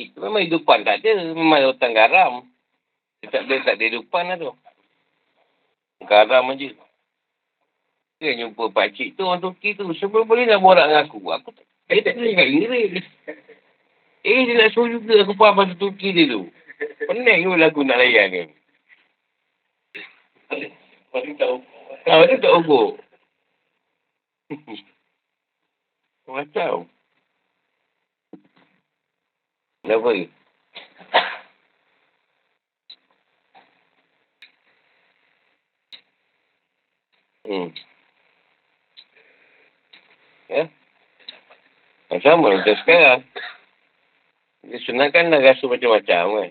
Itu memang hidupan tak ada. Memang hutan garam. Tak ada, tak ada hidupan lah tu. Garam aja. Dia jumpa pakcik tu, orang Turki tu. Sebab boleh nak borak dengan aku. Aku tak, boleh kat Inggeris. Eh, dia nak suruh juga aku faham bahasa Turki dia tu. Pening pun aku nak layan kan. Baru tahu. Tahu dia tak ukur. Macam. Kenapa ni? Hmm. Ya. Sama macam sekarang. Dia senangkan dah rasa macam-macam kan.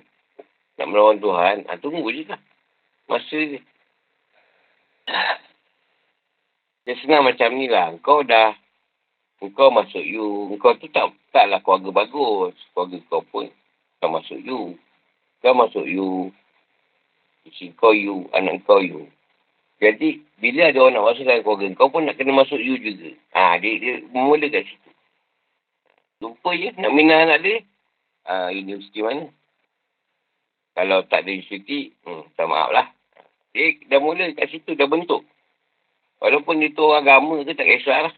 Nak melawan Tuhan. Ha, tunggu je lah. Masa je. Dia senang macam ni lah. Kau dah. Kau masuk you. Kau tu tak taklah keluarga bagus. Keluarga kau pun. Kau masuk you. Kau masuk you. Isi kau you. Anak kau you. Jadi, bila ada orang nak masuk dalam keluarga, kau pun nak kena masuk you juga. Ha, dia, dia mula kat situ. Lupa je nak minat anak dia. Ha, universiti mana? Kalau tak ada universiti, hmm, tak maaf lah. Dia dah mula kat situ, dah bentuk. Walaupun dia tu orang agama ke, tak kisah lah.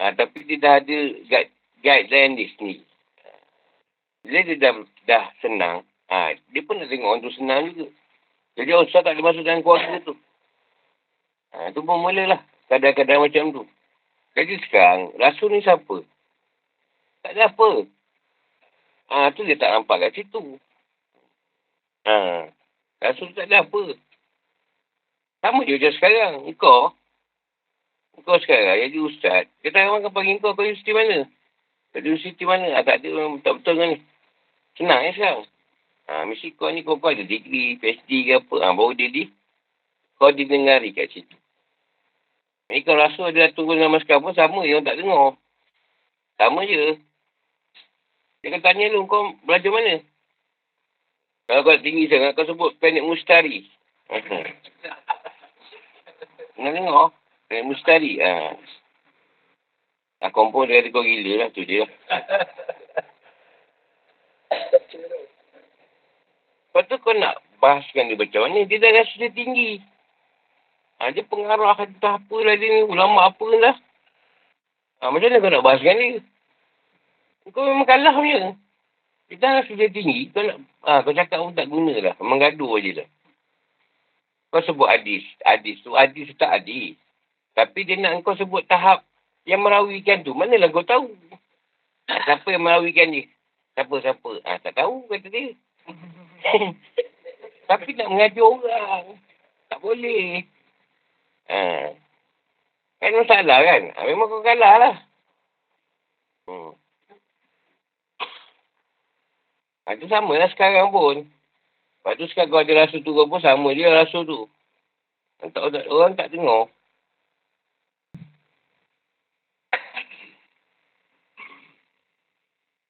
Ha, tapi dia dah ada guide, guideline dia sendiri. Bila dia dah, dah senang, ha, dia pun nak tengok orang tu senang juga. Jadi Ustaz tak ada masuk dalam keluarga tu. Ha, tu pun mulalah kadang-kadang macam tu. Jadi sekarang, rasul ni siapa? Tak ada apa. Ha, tu dia tak nampak kat situ. Ha, rasul tak ada apa. Sama je macam sekarang. Kau, kau sekarang jadi ustaz. Dia tak makan panggil kau kau universiti mana? Kat universiti mana? Ha, tak ada orang betul-betul dengan ni. Senang ya sekarang. Ha, mesti kau ni kau, kau ada degree, PhD ke apa. Ha, baru dia di. Kau didengari kat situ. Jadi kalau rasul dia tunggu dengan maskar pun sama je orang tak dengar. Sama je. Dia akan tanya lu kau belajar mana? Kalau kau tinggi sangat kau sebut planet mustari. Nak dengar? Planet mustari. Ha. Nak kompon dia kata kau gila lah tu dia. Lepas tu kau nak bahaskan dia macam mana? Dia dah rasa dia tinggi. Ha, dia pengarah entah apa lah dia ni. Ulama apa lah. Ha, macam mana kau nak bahas dengan dia? Kau memang kalah punya. Kita dah sudah tinggi. Kau nak, ha, kau cakap pun tak guna lah. Menggaduh je lah. Kau sebut hadis. Hadis tu, hadis tu tak hadis. Tapi dia nak kau sebut tahap yang merawikan tu. Manalah kau tahu. Ha, siapa yang merawikan dia? Siapa-siapa? Ha, tak tahu kata dia. Tapi nak mengajar orang. Tak boleh. Ha. Kan masalah kan? Ha, memang kau kalah lah. Hmm. Ha, itu sama lah sekarang pun. Lepas tu sekarang kau ada rasa tu kau pun sama dia rasa tu. Tak, orang tak dengar.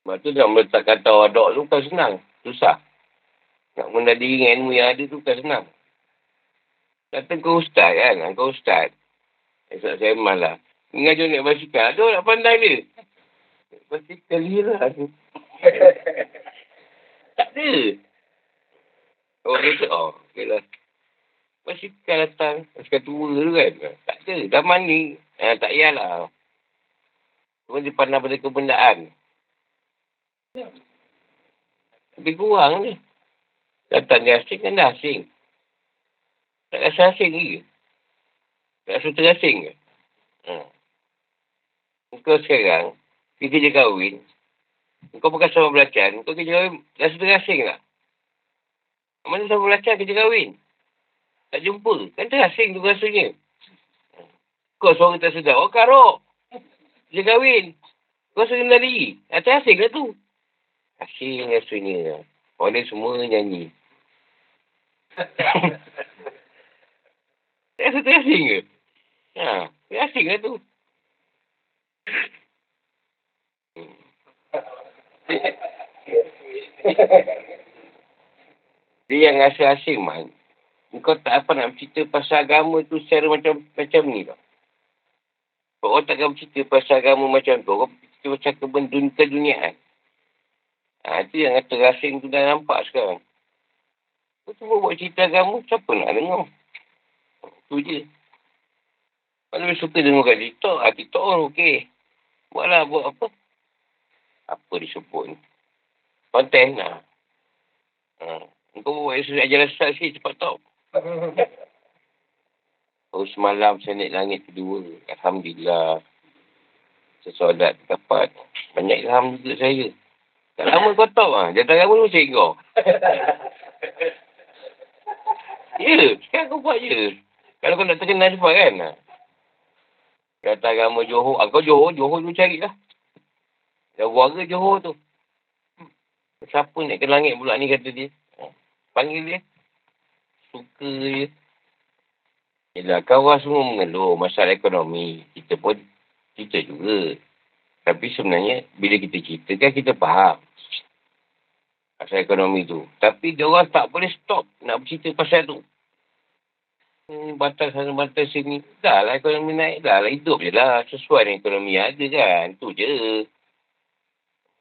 Sebab tu nak meletak kata wadak tu bukan senang. Susah. Nak menandiri dengan ilmu yang ada tu bukan senang. Kata kau ustaz kan? Kau ustaz. Esok saya malah. Mengajar naik basikal. Ada nak pandai dia. Basikal lah. tak ada. Oh, dia tu. Oh, okey lah. Basikal datang. Basikal tua tu kan. Tak ada. Dah mandi. Eh, tak payahlah. Cuma dia pandang pada kebendaan. Lebih kurang ni. Datang dia asing kan dah asing. Tak rasa asing lagi. Tak rasa terasing ke? Hmm. Kau sekarang, pergi kerja kahwin, kau pakai sama belacan, kau kerja kahwin, rasa terasing tak? Mana sama belacan kerja kahwin? Tak jumpa. Kan terasing tu rasanya. Kau suara tak sedar. Oh, karok. Kerja kahwin. Kau sering lari. Ah, terasing lah tu. Asing rasanya. Orang ni semua nyanyi. Rasa terasing ke? Ha, dia asing lah tu. dia yang rasa asing man. Kau tak apa nak cerita pasal agama tu secara macam macam ni tau. Kau orang takkan cerita pasal agama macam tu. Kau cerita macam kebendun keduniaan. Ha, itu yang kata asing tu dah nampak sekarang. Kau cuba buat cerita agama, siapa nak dengar? Itu je. Kalau lebih suka dengar kat TikTok, ah, TikTok pun okey. Buatlah, buat apa? Apa disebut ni? Konten lah. Ha. Kau buat yang ajaran sesat sikit, cepat tau. Oh, semalam saya naik langit kedua. Alhamdulillah. Saya solat dapat. Banyak ilham juga saya. Tak lama kau tahu ah. Jatuh agama tu macam kau. ya, sekarang kau buat je. Kalau kau nak terkenal cepat kan. Kata agama Johor. Ah, kau Johor, Johor tu cari lah. Dah warga Johor tu. Siapa naik ke langit pula ni kata dia. Panggil dia. Suka je. Yelah, kawan semua mengeluh masalah ekonomi. Kita pun cerita juga. Tapi sebenarnya, bila kita cerita kan kita faham. Pasal ekonomi tu. Tapi dia orang tak boleh stop nak bercerita pasal tu. Hmm, batas sana, batas sini. Dah lah ekonomi naik. Dah lah hidup je lah. Sesuai dengan ekonomi yang ada kan. Tu je.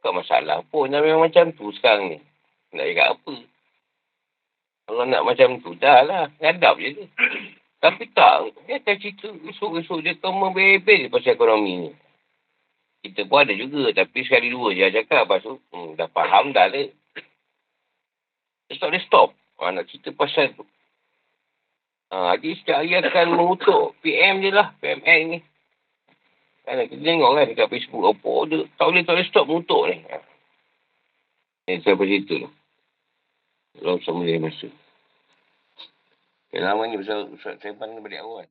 Bukan masalah pun. Dah memang macam tu sekarang ni. Nak cakap apa. Kalau nak macam tu, dah lah. Ngadap je tu. Tapi tak. Dia akan cerita esok-esok dia kau membebel pasal ekonomi ni. Kita pun ada juga. Tapi sekali dua je cakap. Lepas tu, hmm, dah faham dah lah. Dia tak boleh stop. Ha, nak cerita pasal tu. Ha, dia setiap hari akan mengutuk PM je lah, PMN ni. Kan kita tengok kan dekat Facebook apa dia. Tak boleh, tak boleh stop mengutuk ni. Ha. Ni sampai situ lah. Kalau sama dia masa. Ya, lama ni pasal Ustaz Saipan balik awal.